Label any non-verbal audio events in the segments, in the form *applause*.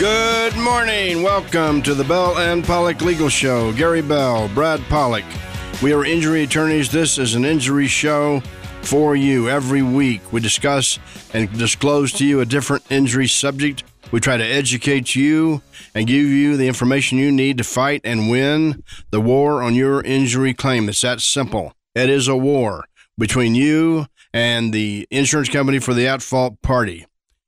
Good morning. Welcome to the Bell and Pollock Legal Show. Gary Bell, Brad Pollock. We are injury attorneys. This is an injury show for you. Every week, we discuss and disclose to you a different injury subject. We try to educate you and give you the information you need to fight and win the war on your injury claim. It's that simple. It is a war between you and the insurance company for the at fault party.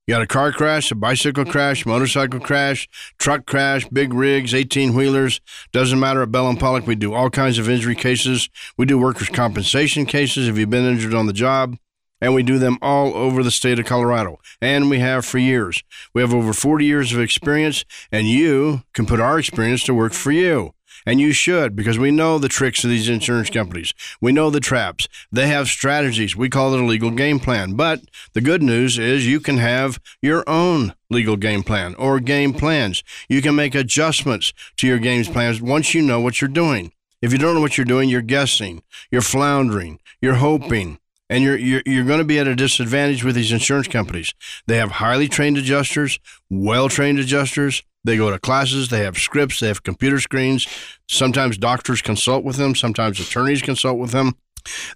You got a car crash, a bicycle mm-hmm. crash, motorcycle crash, truck crash, big rigs, 18 wheelers. Doesn't matter at Bell and Pollock. We do all kinds of injury cases. We do workers' compensation cases if you've been injured on the job. And we do them all over the state of Colorado. And we have for years. We have over 40 years of experience, and you can put our experience to work for you. And you should, because we know the tricks of these insurance companies. We know the traps. They have strategies. We call it a legal game plan. But the good news is you can have your own legal game plan or game plans. You can make adjustments to your game plans once you know what you're doing. If you don't know what you're doing, you're guessing, you're floundering, you're hoping, and you're you're, you're going to be at a disadvantage with these insurance companies. They have highly trained adjusters, well trained adjusters. They go to classes, they have scripts, they have computer screens. Sometimes doctors consult with them, sometimes attorneys consult with them.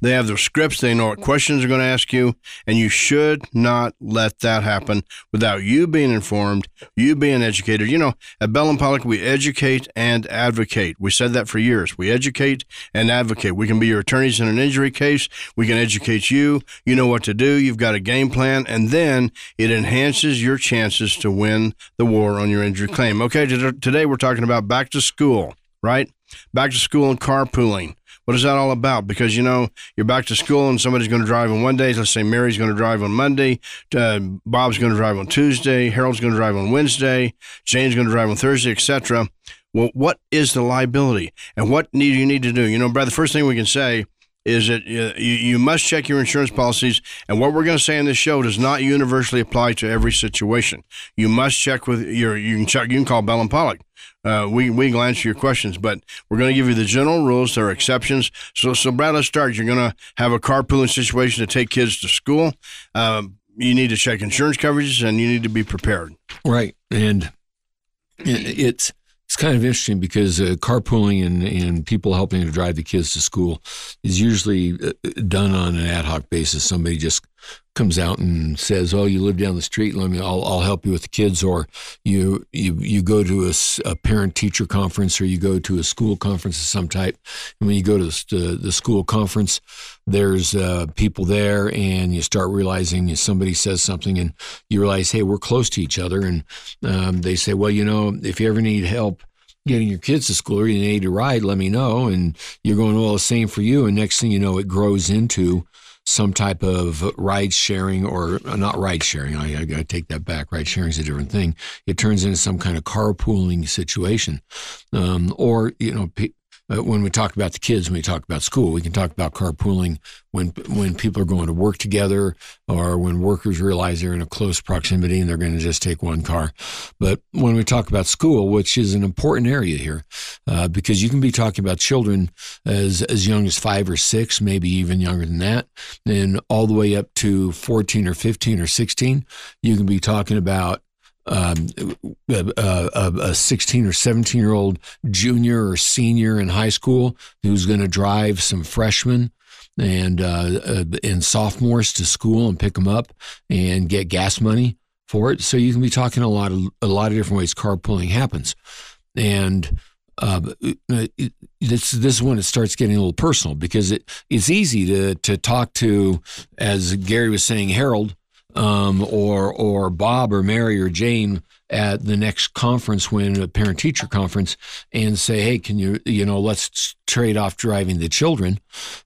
They have their scripts, they know what questions they're going to ask you, and you should not let that happen without you being informed, you being educated. You know, at Bell and Pollock, we educate and advocate. We said that for years. We educate and advocate. We can be your attorneys in an injury case, we can educate you. You know what to do, you've got a game plan, and then it enhances your chances to win the war on your injury claim. Okay, today we're talking about back to school, right? Back to school and carpooling. What is that all about? Because you know you're back to school and somebody's going to drive on one day. Let's say Mary's going to drive on Monday, uh, Bob's going to drive on Tuesday, Harold's going to drive on Wednesday, Jane's going to drive on Thursday, etc. Well, what is the liability, and what do you need to do? You know, Brad, the first thing we can say is that you, you must check your insurance policies. And what we're going to say in this show does not universally apply to every situation. You must check with your, you can check, you can call Bell and Pollock. Uh, we, we can answer your questions, but we're going to give you the general rules. There are exceptions. So, so Brad, let's start. You're going to have a carpooling situation to take kids to school. Um, you need to check insurance coverages and you need to be prepared. Right. And it's, it's kind of interesting because uh, carpooling and, and people helping to drive the kids to school is usually uh, done on an ad hoc basis. Somebody just comes out and says, "Oh, you live down the street. Let me. I'll, I'll help you with the kids." Or you you you go to a, a parent teacher conference, or you go to a school conference of some type. And when you go to the, the school conference, there's uh, people there, and you start realizing somebody says something, and you realize, "Hey, we're close to each other." And um, they say, "Well, you know, if you ever need help." getting your kids to school or you need a ride, let me know. And you're going, well, the same for you. And next thing you know, it grows into some type of ride sharing or uh, not ride sharing. I, I take that back. Ride sharing is a different thing. It turns into some kind of carpooling situation. Um, or, you know, uh, when we talk about the kids, when we talk about school, we can talk about carpooling when when people are going to work together, or when workers realize they're in a close proximity and they're going to just take one car. But when we talk about school, which is an important area here, uh, because you can be talking about children as as young as five or six, maybe even younger than that, and all the way up to fourteen or fifteen or sixteen, you can be talking about um, a, a, a, 16 or 17 year old junior or senior in high school who's going to drive some freshmen and uh, uh, and sophomores to school and pick them up and get gas money for it. So you can be talking a lot of a lot of different ways carpooling happens, and uh, this this is when it starts getting a little personal because it it's easy to to talk to, as Gary was saying, Harold um, or or Bob or Mary or Jane at the next conference when a parent teacher conference and say, hey, can you you know let's trade off driving the children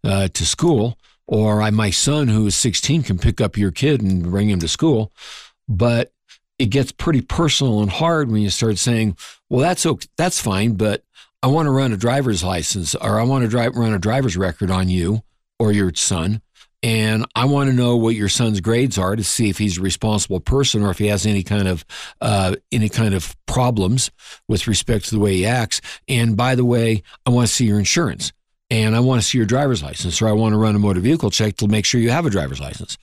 uh, to school, or I my son who is 16 can pick up your kid and bring him to school, but it gets pretty personal and hard when you start saying, well, that's okay, that's fine, but I want to run a driver's license or I want to drive run a driver's record on you or your son and I want to know what your son's grades are to see if he's a responsible person or if he has any kind of uh, any kind of problems with respect to the way he acts. And by the way, I want to see your insurance and I want to see your driver's license or I want to run a motor vehicle check to make sure you have a driver's license.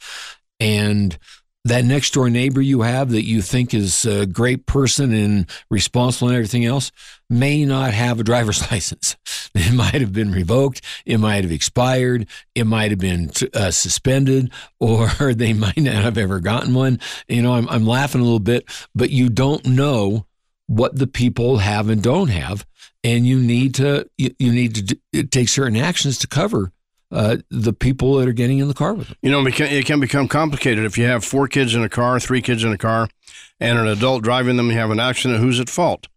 And that next door neighbor you have that you think is a great person and responsible and everything else may not have a driver's *laughs* license. It might have been revoked. It might have expired. It might have been uh, suspended, or *laughs* they might not have ever gotten one. You know, I'm, I'm laughing a little bit, but you don't know what the people have and don't have, and you need to you, you need to do, take certain actions to cover uh, the people that are getting in the car with them. You know, it can, become complicated if you have four kids in a car, three kids in a car, and an adult driving them. You have an accident. Who's at fault?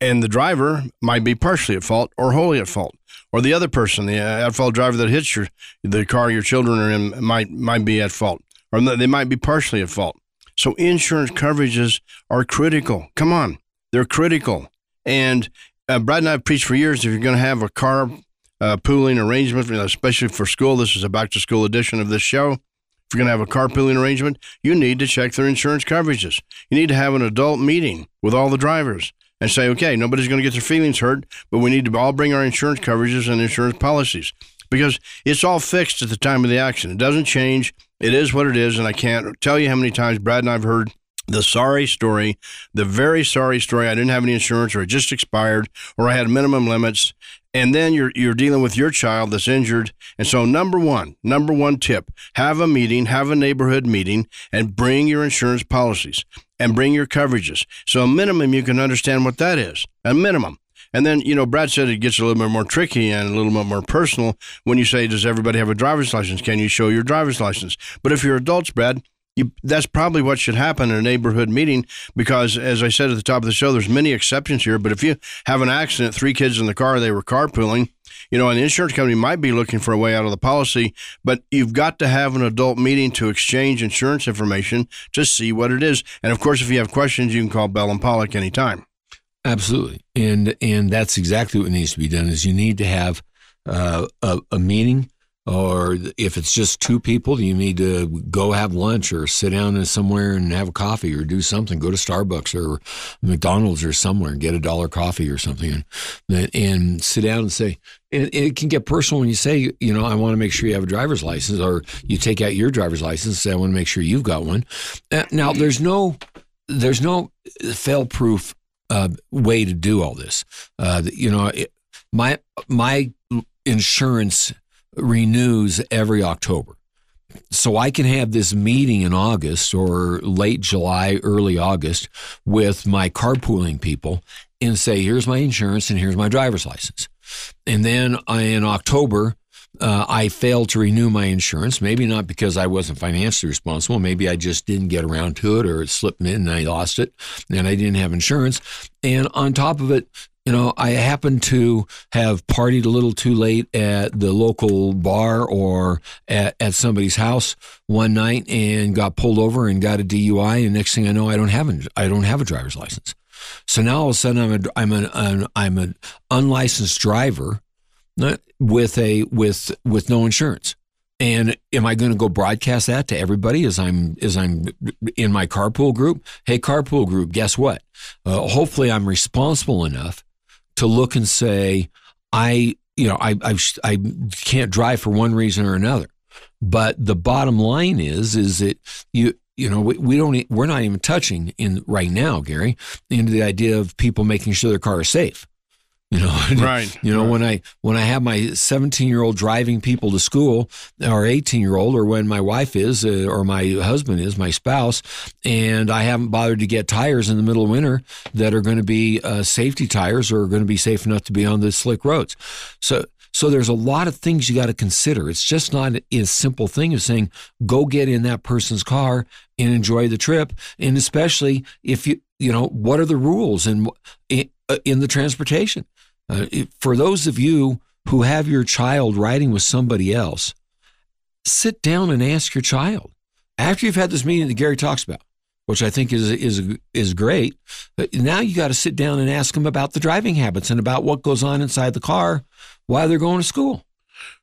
And the driver might be partially at fault or wholly at fault, or the other person, the uh, at fault driver that hits your the car your children are in, might might be at fault, or they might be partially at fault. So insurance coverages are critical. Come on, they're critical. And uh, Brad and I have preached for years if you're going to have a car uh, pooling arrangement, especially for school. This is a back to school edition of this show. If you're going to have a carpooling arrangement, you need to check their insurance coverages. You need to have an adult meeting with all the drivers and say, okay, nobody's going to get their feelings hurt, but we need to all bring our insurance coverages and insurance policies because it's all fixed at the time of the accident. It doesn't change. It is what it is. And I can't tell you how many times Brad and I've heard the sorry story, the very sorry story. I didn't have any insurance, or it just expired, or I had minimum limits, and then you're you're dealing with your child that's injured. And so, number one, number one tip: have a meeting, have a neighborhood meeting, and bring your insurance policies and bring your coverages. So, a minimum, you can understand what that is. A minimum. And then, you know, Brad said it gets a little bit more tricky and a little bit more personal when you say, Does everybody have a driver's license? Can you show your driver's license? But if you're adults, Brad, you, that's probably what should happen in a neighborhood meeting because, as I said at the top of the show, there's many exceptions here. But if you have an accident, three kids in the car, they were carpooling, you know, an insurance company might be looking for a way out of the policy, but you've got to have an adult meeting to exchange insurance information to see what it is. And of course, if you have questions, you can call Bell and Pollock anytime. Absolutely, and and that's exactly what needs to be done. Is you need to have uh, a, a meeting or if it's just two people, you need to go have lunch or sit down somewhere and have a coffee or do something. Go to Starbucks or McDonald's or somewhere and get a dollar coffee or something and, and sit down and say, and it can get personal when you say, you know, I want to make sure you have a driver's license or you take out your driver's license and say, I want to make sure you've got one. Uh, now, there's no, there's no fail proof uh, way to do all this. Uh, you know, it, my, my insurance renews every October. So I can have this meeting in August or late July, early August with my carpooling people and say, here's my insurance and here's my driver's license. And then in October, uh, I failed to renew my insurance. Maybe not because I wasn't financially responsible. Maybe I just didn't get around to it or it slipped me and I lost it and I didn't have insurance. And on top of it, you know, I happened to have partied a little too late at the local bar or at, at somebody's house one night and got pulled over and got a DUI. And next thing I know, I don't have an, I don't have a driver's license. So now all of a sudden I'm a, I'm an, I'm an unlicensed driver with a with with no insurance. And am I going to go broadcast that to everybody as I'm as I'm in my carpool group? Hey, carpool group, guess what? Uh, hopefully, I'm responsible enough to look and say, I, you know, I, I, I can't drive for one reason or another. But the bottom line is, is that you, you know, we, we don't, we're not even touching in right now, Gary, into the idea of people making sure their car is safe. You know, *laughs* right. You know, right. when I when I have my 17 year old driving people to school, or 18 year old, or when my wife is, uh, or my husband is, my spouse, and I haven't bothered to get tires in the middle of winter that are going to be uh, safety tires or are going to be safe enough to be on the slick roads. So. So there's a lot of things you got to consider. It's just not a simple thing of saying go get in that person's car and enjoy the trip, and especially if you you know what are the rules and in, uh, in the transportation. Uh, for those of you who have your child riding with somebody else, sit down and ask your child after you've had this meeting that Gary talks about, which I think is is is great. Now you got to sit down and ask them about the driving habits and about what goes on inside the car while they're going to school.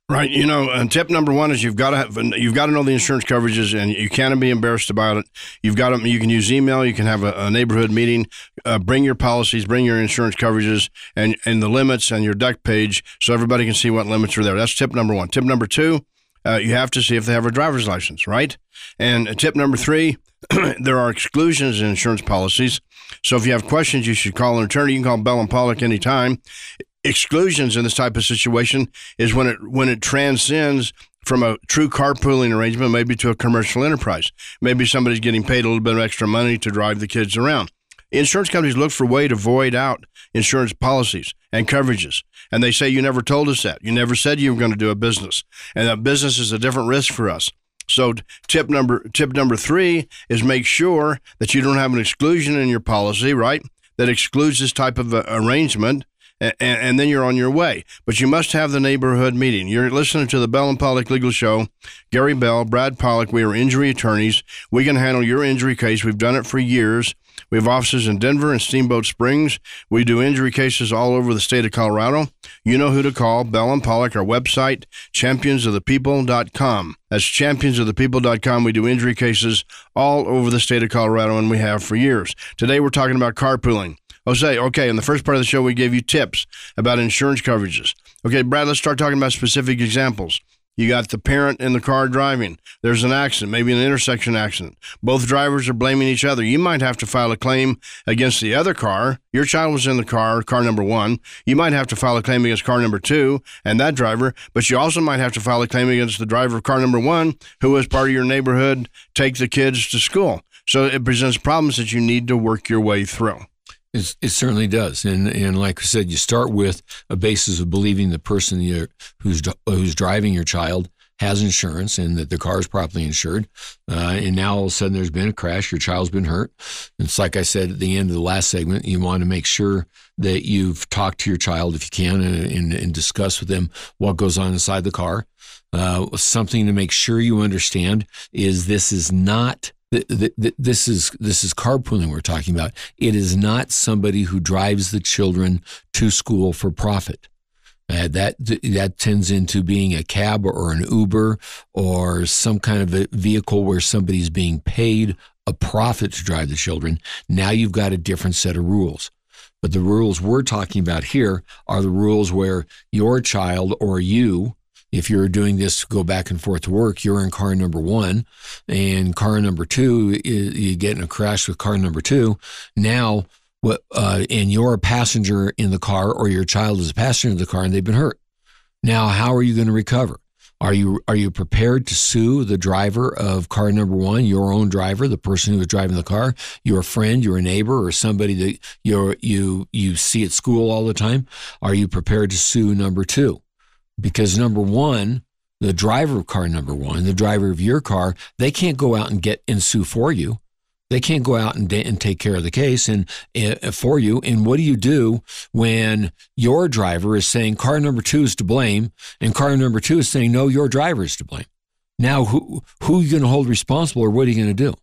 Right. You know, and tip number one is you've got to have, you've got to know the insurance coverages, and you can't be embarrassed about it. You've got to. You can use email. You can have a, a neighborhood meeting. Uh, bring your policies. Bring your insurance coverages and and the limits and your deck page, so everybody can see what limits are there. That's tip number one. Tip number two. uh, you have to see if they have a driver's license, right? And tip number three, *clears throat* there are exclusions in insurance policies. So if you have questions, you should call an attorney. You can call Bell and Pollock anytime. Exclusions in this type of situation is when it when it transcends from a true carpooling arrangement, maybe to a commercial enterprise. Maybe somebody's getting paid a little bit of extra money to drive the kids around. Insurance companies look for a way to void out insurance policies and coverages. And they say, You never told us that. You never said you were going to do a business. And that business is a different risk for us. So tip number tip number three is make sure that you don't have an exclusion in your policy, right? That excludes this type of uh, arrangement and, and, then you're on your way. But you must have the neighborhood meeting. You're listening to the Bell and Pollock Legal Show. Gary Bell, Brad Pollock, we are injury attorneys. We can handle your injury case. We've done it for years. We have offices in Denver and Steamboat Springs. We do injury cases all over the state of Colorado. You know who to call. Bell and Pollock, our website, championsofthepeople.com. That's championsofthepeople.com. We do injury cases all over the state of Colorado, and we have for years. Today, we're talking about carpooling. Jose, okay, in the first part of the show, we gave you tips about insurance coverages. Okay, Brad, let's start talking about specific examples. You got the parent in the car driving. There's an accident, maybe an intersection accident. Both drivers are blaming each other. You might have to file a claim against the other car. Your child was in the car, car number one. You might have to file a claim against car number two and that driver, but you also might have to file a claim against the driver of car number one who was part of your neighborhood, take the kids to school. So it presents problems that you need to work your way through. It, it, certainly does, and and like I said, you start with a basis of believing the person who's who's driving your child has insurance and that the car is properly insured. Uh, and now all of a sudden there's been a crash, your child's been hurt. It's like I said at the end of the last segment, you want to make sure that you've talked to your child if you can and, and, and discuss with them what goes on inside the car. Uh, something to make sure you understand is this is not this is this is carpooling we're talking about. It is not somebody who drives the children to school for profit. Uh, that that tends into being a cab or an Uber or some kind of a vehicle where somebody's being paid a profit to drive the children. Now you've got a different set of rules. But the rules we're talking about here are the rules where your child or you if you're doing this go back and forth to work, you're in car number one, and car number two, you get in a crash with car number two. Now, what, uh, and you're a passenger in the car, or your child is a passenger in the car, and they've been hurt. Now, how are you going to recover? Are you are you prepared to sue the driver of car number one, your own driver, the person who was driving the car, your friend, your neighbor, or somebody that you you you see at school all the time? Are you prepared to sue number two? Because number one, the driver of car number one, the driver of your car, they can't go out and get and sue for you. They can't go out and, and take care of the case and uh, for you. And what do you do when your driver is saying car number two is to blame, and car number two is saying no, your driver is to blame? Now, who who are you going to hold responsible, or what are you going to do?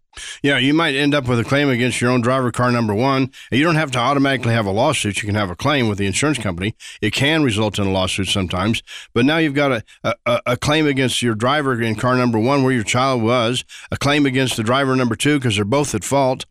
Yeah, you might end up with a claim against your own driver car number one. You don't have to automatically have a lawsuit. You can have a claim with the insurance company. It can result in a lawsuit sometimes, but now you've got a, a, a claim against your driver in car number one where your child was, a claim against the driver number two because they're both at fault.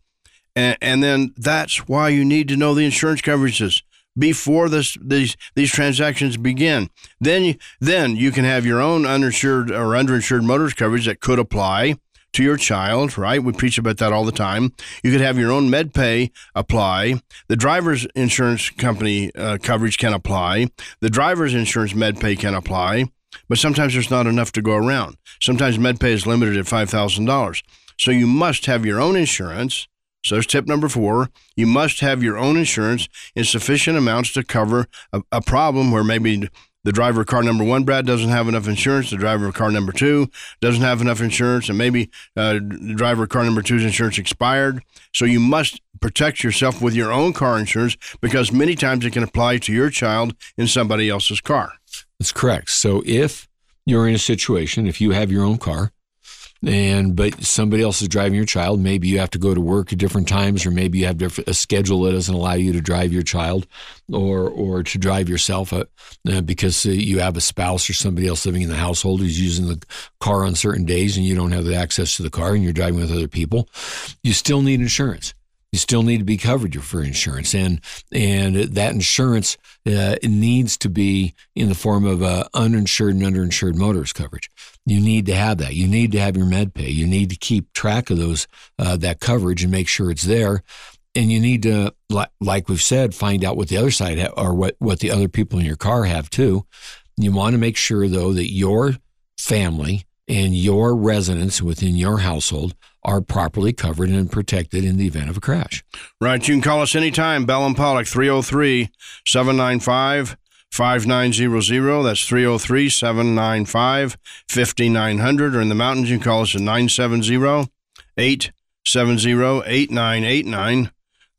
And, and then that's why you need to know the insurance coverages before this these these transactions begin. Then you, then you can have your own uninsured or underinsured motorist coverage that could apply to your child, right? We preach about that all the time. You could have your own med pay apply. The driver's insurance company uh, coverage can apply. The driver's insurance med pay can apply. But sometimes there's not enough to go around. Sometimes med pay is limited at $5,000. So you must have your own insurance. So there's tip number four. You must have your own insurance in sufficient amounts to cover a, a problem where maybe the driver of car number one, Brad, doesn't have enough insurance. The driver of car number two doesn't have enough insurance, and maybe uh, the driver of car number two's insurance expired. So you must protect yourself with your own car insurance because many times it can apply to your child in somebody else's car. That's correct. So if you're in a situation, if you have your own car, and but somebody else is driving your child. Maybe you have to go to work at different times, or maybe you have a schedule that doesn't allow you to drive your child, or or to drive yourself uh, uh, because uh, you have a spouse or somebody else living in the household who's using the car on certain days, and you don't have the access to the car, and you're driving with other people. You still need insurance. You still need to be covered for insurance, and and that insurance uh, needs to be in the form of uh, uninsured and underinsured motorist coverage. You need to have that. You need to have your med pay. You need to keep track of those uh, that coverage and make sure it's there. And you need to, like we've said, find out what the other side ha- or what what the other people in your car have too. You want to make sure though that your family and your residents within your household are properly covered and protected in the event of a crash. Right. You can call us anytime. Bell and Pollock, 303 795 5900. That's 303 795 5900. Or in the mountains, you can call us at 970 870 8989.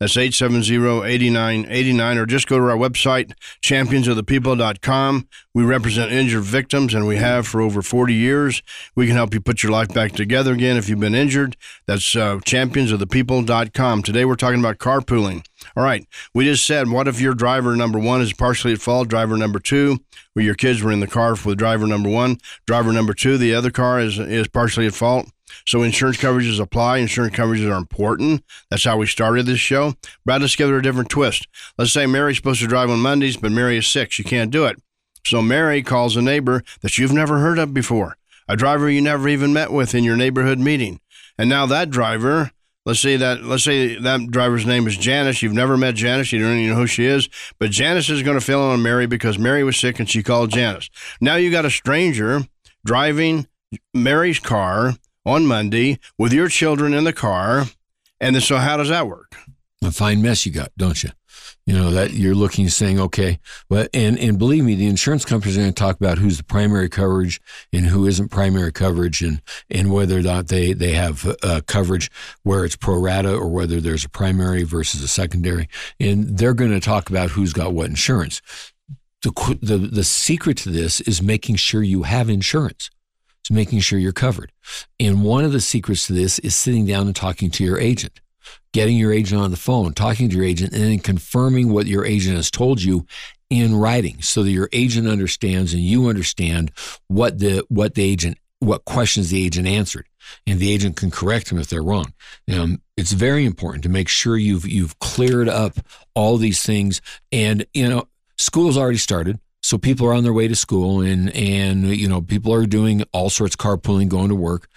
That's 870-8989 or just go to our website, championsofthepeople.com. We represent injured victims and we have for over 40 years. We can help you put your life back together again if you've been injured. That's uh, championsofthepeople.com. Today we're talking about carpooling. All right, we just said, what if your driver number one is partially at fault, driver number two, where your kids were in the car with driver number one, driver number two, the other car is, is partially at fault? So insurance coverages apply. Insurance coverages are important. That's how we started this show. Brad, let's give it a different twist. Let's say Mary's supposed to drive on Mondays, but Mary is sick. She can't do it. So Mary calls a neighbor that you've never heard of before, a driver you never even met with in your neighborhood meeting. And now that driver, let's say that let's say that driver's name is Janice. You've never met Janice, you don't even know who she is, but Janice is going to fill in on Mary because Mary was sick and she called Janice. Now you got a stranger driving Mary's car on Monday with your children in the car. And then, so how does that work? A fine mess you got, don't you? You know that you're looking, saying, okay, well, and and believe me, the insurance companies are going to talk about who's the primary coverage and who isn't primary coverage, and and whether or not they they have uh, coverage where it's pro rata or whether there's a primary versus a secondary, and they're going to talk about who's got what insurance. The, the the secret to this is making sure you have insurance to making sure you're covered. And one of the secrets to this is sitting down and talking to your agent, getting your agent on the phone, talking to your agent, and then confirming what your agent has told you in writing so that your agent understands and you understand what the what the agent what questions the agent answered and the agent can correct them if they're wrong. Um, it's very important to make sure you've you've cleared up all these things and you know school's already started so people are on their way to school and, and, you know, people are doing all sorts of carpooling, going to work.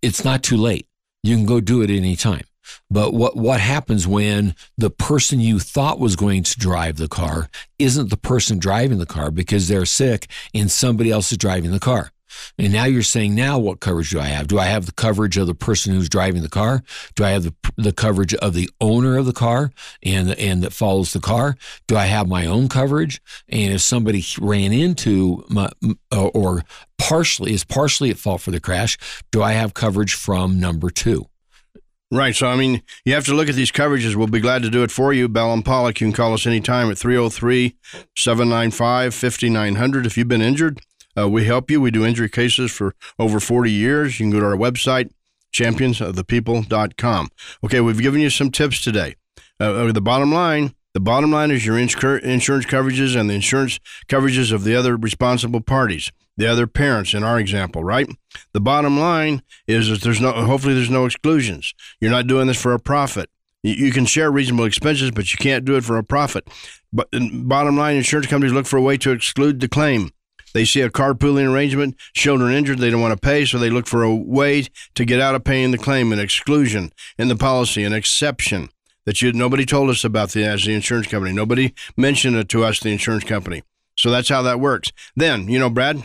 it's not too late. You can go do it any time. But what, what happens when the person you thought was going to drive the car isn't the person driving the car because they're sick and somebody else is driving the car? And now you're saying, now what coverage do I have? Do I have the coverage of the person who's driving the car? Do I have the, the coverage of the owner of the car and, and that follows the car? Do I have my own coverage? And if somebody ran into my, uh, or partially is partially at fault for the crash, do I have coverage from number two? Right. So, I mean, you have to look at these coverages. We'll be glad to do it for you. Bell and Pollock, you can call us anytime at 303 795 5900 if you've been injured. Uh, we help you. We do injury cases for over 40 years. You can go to our website, championsofthepeople.com. Okay, we've given you some tips today. Uh, uh the bottom line, the bottom line is your insurance coverages and the insurance coverages of the other responsible parties, the other parents in our example, right? The bottom line is that there's no, hopefully there's no exclusions. You're not doing this for a profit. You can share reasonable expenses, but you can't do it for a profit. But bottom line, insurance companies look for a way to exclude the claim. They see a carpooling arrangement, children injured, they don't want to pay, so they look for a way to get out of paying the claim, an exclusion in the policy, an exception that you nobody told us about the as the insurance company. Nobody mentioned it to us, the insurance company. So that's how that works. Then, you know, Brad,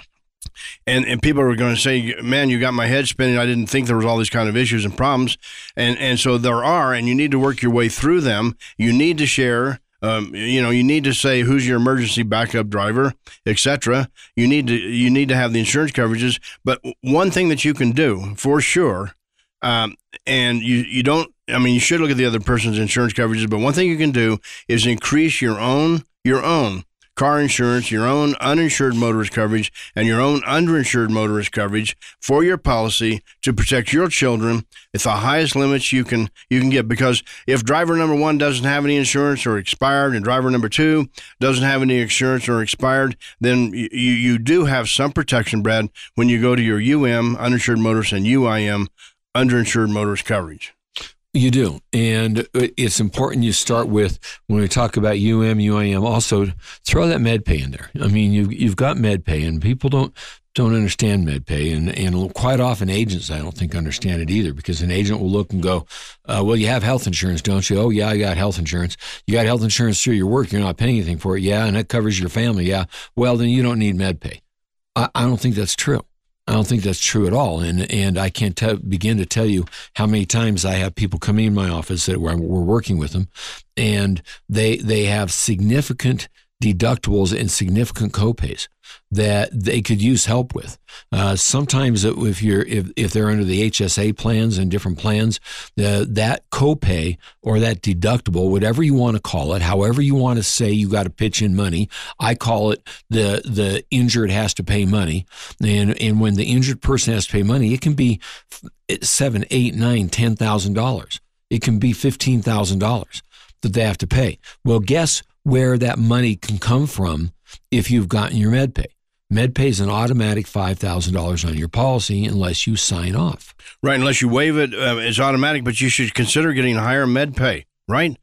and and people are going to say, "Man, you got my head spinning. I didn't think there was all these kind of issues and problems." And and so there are, and you need to work your way through them. You need to share um, you know, you need to say who's your emergency backup driver, etc. You need to you need to have the insurance coverages. But one thing that you can do for sure, um, and you you don't. I mean, you should look at the other person's insurance coverages. But one thing you can do is increase your own your own car insurance, your own uninsured motorist coverage, and your own underinsured motorist coverage for your policy to protect your children at the highest limits you can you can get. Because if driver number one doesn't have any insurance or expired, and driver number two doesn't have any insurance or expired, then you, you do have some protection, Brad, when you go to your UM uninsured motorist and UIM underinsured motorist coverage. You do. And it's important you start with when we talk about UM, UIM, also throw that med pay in there. I mean, you've, you've got med pay, and people don't don't understand MedPay, and and quite often agents I don't think understand it either because an agent will look and go, uh, "Well, you have health insurance, don't you? Oh, yeah, I got health insurance. You got health insurance through your work. You're not paying anything for it. Yeah, and that covers your family. Yeah, well, then you don't need MedPay. I, I don't think that's true. I don't think that's true at all. And and I can't te- begin to tell you how many times I have people coming in my office that we're, we're working with them, and they they have significant deductibles and significant copays that they could use help with. Uh, sometimes, if you're if, if they're under the HSA plans and different plans, uh, that copay or that deductible, whatever you want to call it, however you want to say you got to pitch in money, I call it the the injured has to pay money, and and when the injured person has to pay money, it can be seven, eight, nine, ten thousand dollars. It can be fifteen thousand dollars that they have to pay. Well, guess where that money can come from if you've gotten your MedPay. MedPay is an automatic $5,000 on your policy unless you sign off. Right, unless you waive it, uh, it's automatic, but you should consider getting higher MedPay, right?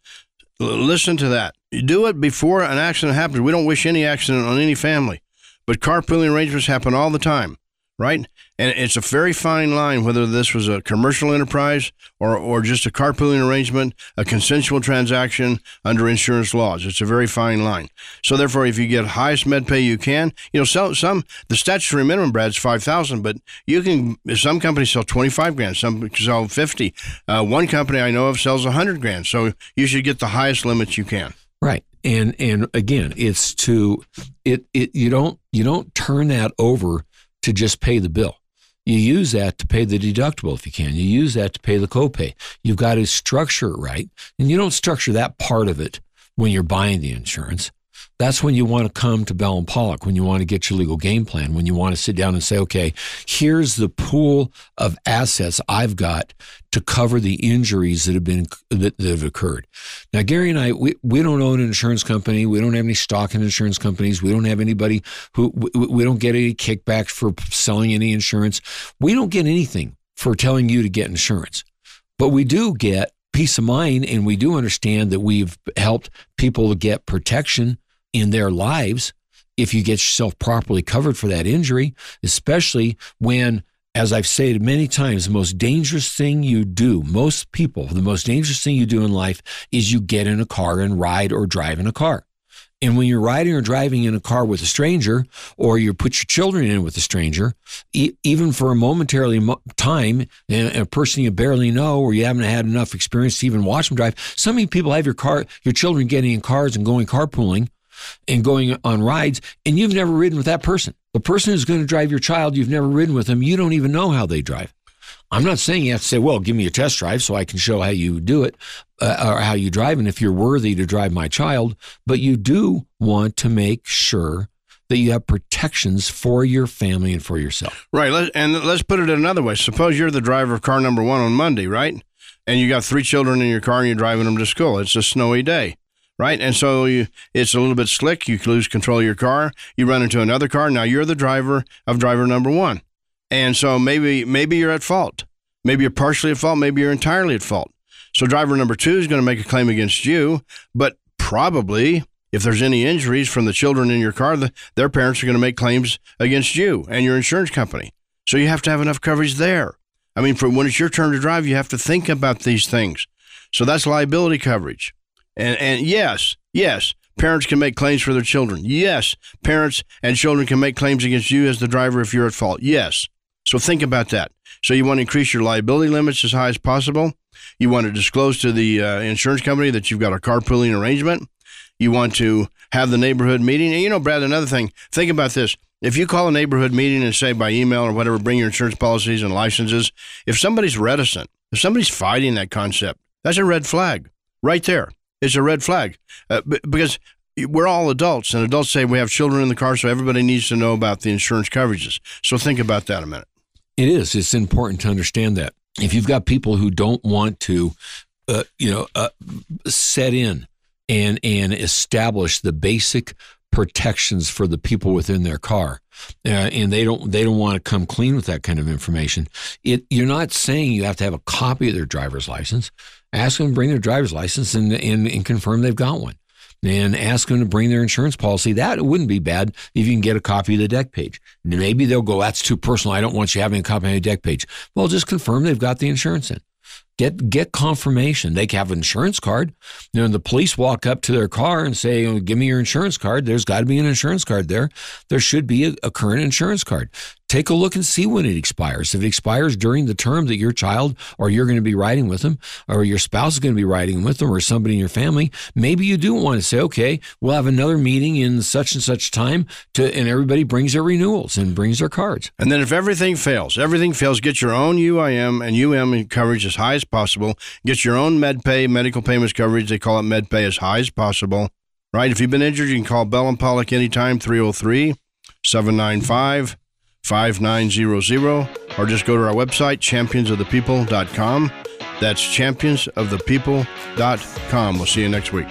L- listen to that. You do it before an accident happens. We don't wish any accident on any family, but carpooling arrangements happen all the time right? And it's a very fine line whether this was a commercial enterprise or, or just a carpooling arrangement, a consensual transaction under insurance laws. It's a very fine line. So therefore, if you get highest med pay you can, you know, some, some the statutory minimum, Brad, is 5000 but you can, some companies sell 25 grand, some sell 50. Uh, one company I know of sells 100 grand. So you should get the highest limits you can. Right. And and again, it's to it it you don't you don't turn that over to just pay the bill. You use that to pay the deductible if you can. You use that to pay the copay. You've got to structure it right. And you don't structure that part of it when you're buying the insurance. That's when you want to come to Bell and Pollock, when you want to get your legal game plan, when you want to sit down and say, okay, here's the pool of assets I've got to cover the injuries that have been that, that have occurred. Now, Gary and I, we, we don't own an insurance company. We don't have any stock in insurance companies. We don't have anybody who we, we don't get any kickbacks for selling any insurance. We don't get anything for telling you to get insurance, but we do get peace of mind and we do understand that we've helped people to get protection in their lives if you get yourself properly covered for that injury, especially when, as I've stated many times, the most dangerous thing you do, most people, the most dangerous thing you do in life is you get in a car and ride or drive in a car. And when you're riding or driving in a car with a stranger, or you put your children in with a stranger, e- even for a momentarily mo- time, and a person you barely know, or you haven't had enough experience to even watch them drive. So many people have your car, your children getting in cars and going carpooling and going on rides, and you've never ridden with that person. The person who's going to drive your child, you've never ridden with them. You don't even know how they drive. I'm not saying you have to say, well, give me a test drive so I can show how you do it uh, or how you drive and if you're worthy to drive my child, but you do want to make sure that you have protections for your family and for yourself. Right. And let's put it another way. Suppose you're the driver of car number one on Monday, right? And you got three children in your car and you're driving them to school. It's a snowy day right? And so you, it's a little bit slick. You lose control of your car. You run into another car. Now you're the driver of driver number one, and so maybe maybe you're at fault. Maybe you're partially at fault. Maybe you're entirely at fault. So driver number two is going to make a claim against you, but probably if there's any injuries from the children in your car, the, their parents are going to make claims against you and your insurance company. So you have to have enough coverage there. I mean, for when it's your turn to drive, you have to think about these things. So that's liability coverage. And and yes, yes, parents can make claims for their children. Yes, parents and children can make claims against you as the driver if you're at fault. Yes. So think about that. So you want to increase your liability limits as high as possible. You want to disclose to the uh, insurance company that you've got a carpooling arrangement. You want to have the neighborhood meeting. And you know, Brad, another thing, think about this. If you call a neighborhood meeting and say by email or whatever, bring your insurance policies and licenses, if somebody's reticent, if somebody's fighting that concept, that's a red flag right there is a red flag uh, because we're all adults, and adults say we have children in the car, so everybody needs to know about the insurance coverages. So think about that a minute. It is. It's important to understand that if you've got people who don't want to, uh, you know, uh, set in and and establish the basic protections for the people within their car, uh, and they don't they don't want to come clean with that kind of information. It you're not saying you have to have a copy of their driver's license. Ask them to bring their driver's license and and, and confirm they've got one. And ask them to bring their insurance policy. That wouldn't be bad if you can get a copy of the deck page. Maybe they'll go, that's too personal. I don't want you having a copy of the deck page. Well, just confirm they've got the insurance in. Get get confirmation. They have an insurance card. You know, the police walk up to their car and say, oh, "Give me your insurance card." There's got to be an insurance card there. There should be a, a current insurance card take a look and see when it expires. If it expires during the term that your child or you're going to be riding with them, or your spouse is going to be riding with them, or somebody in your family, maybe you do want to say, okay, we'll have another meeting in such and such time to, and everybody brings their renewals and brings their cards. And then if everything fails, everything fails, get your own UIM and UM coverage as high as possible. Get your own MedPay medical payments coverage. They call it MedPay as high as possible. Right? If you've been injured, you can call Bell and Pollock anytime, 303 795 5900 or just go to our website, championsofthepeople.com. That's championsofthepeople.com. We'll see you next week.